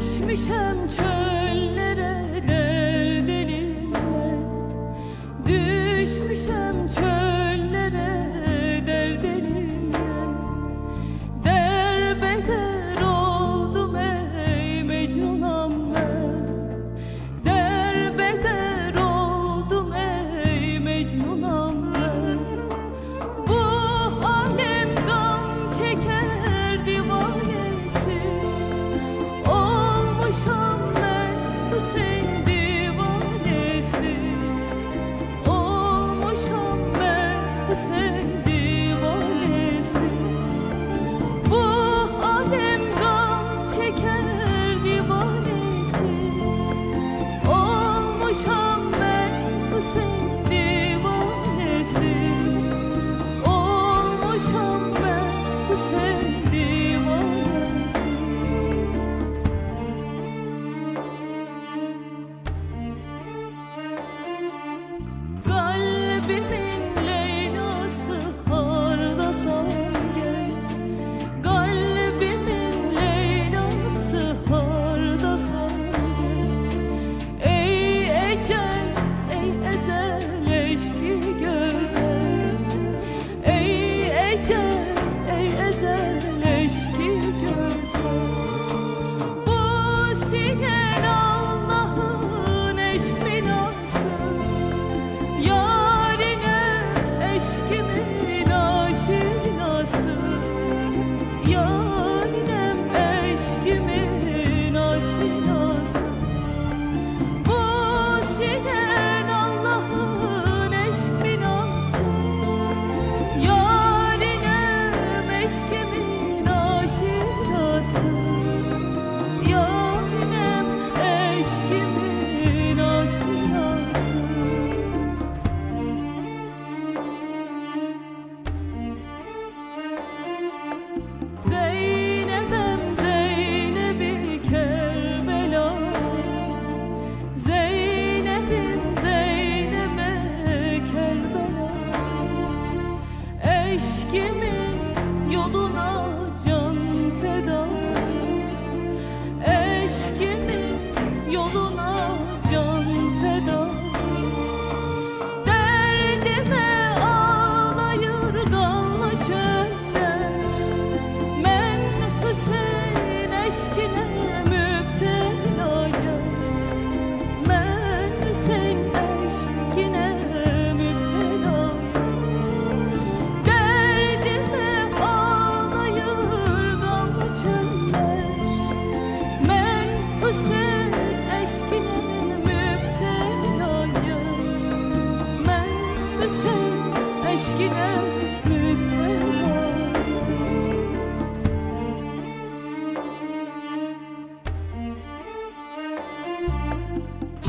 Düşmüşem çöllere derdeline Düşmüşem çöllere Hüseyin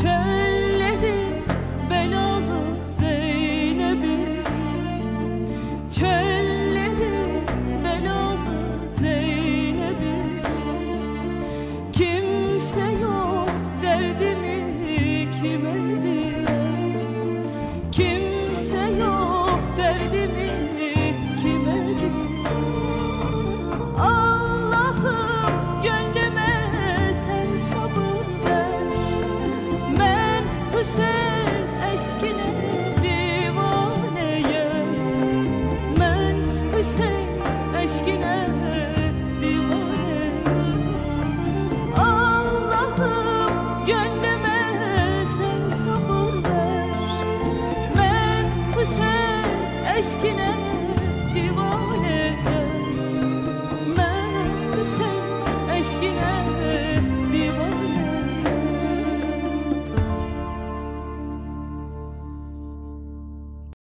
Çöllerin belalı Zeynep'i Çöllerin belalı Zeynep'i Kimseye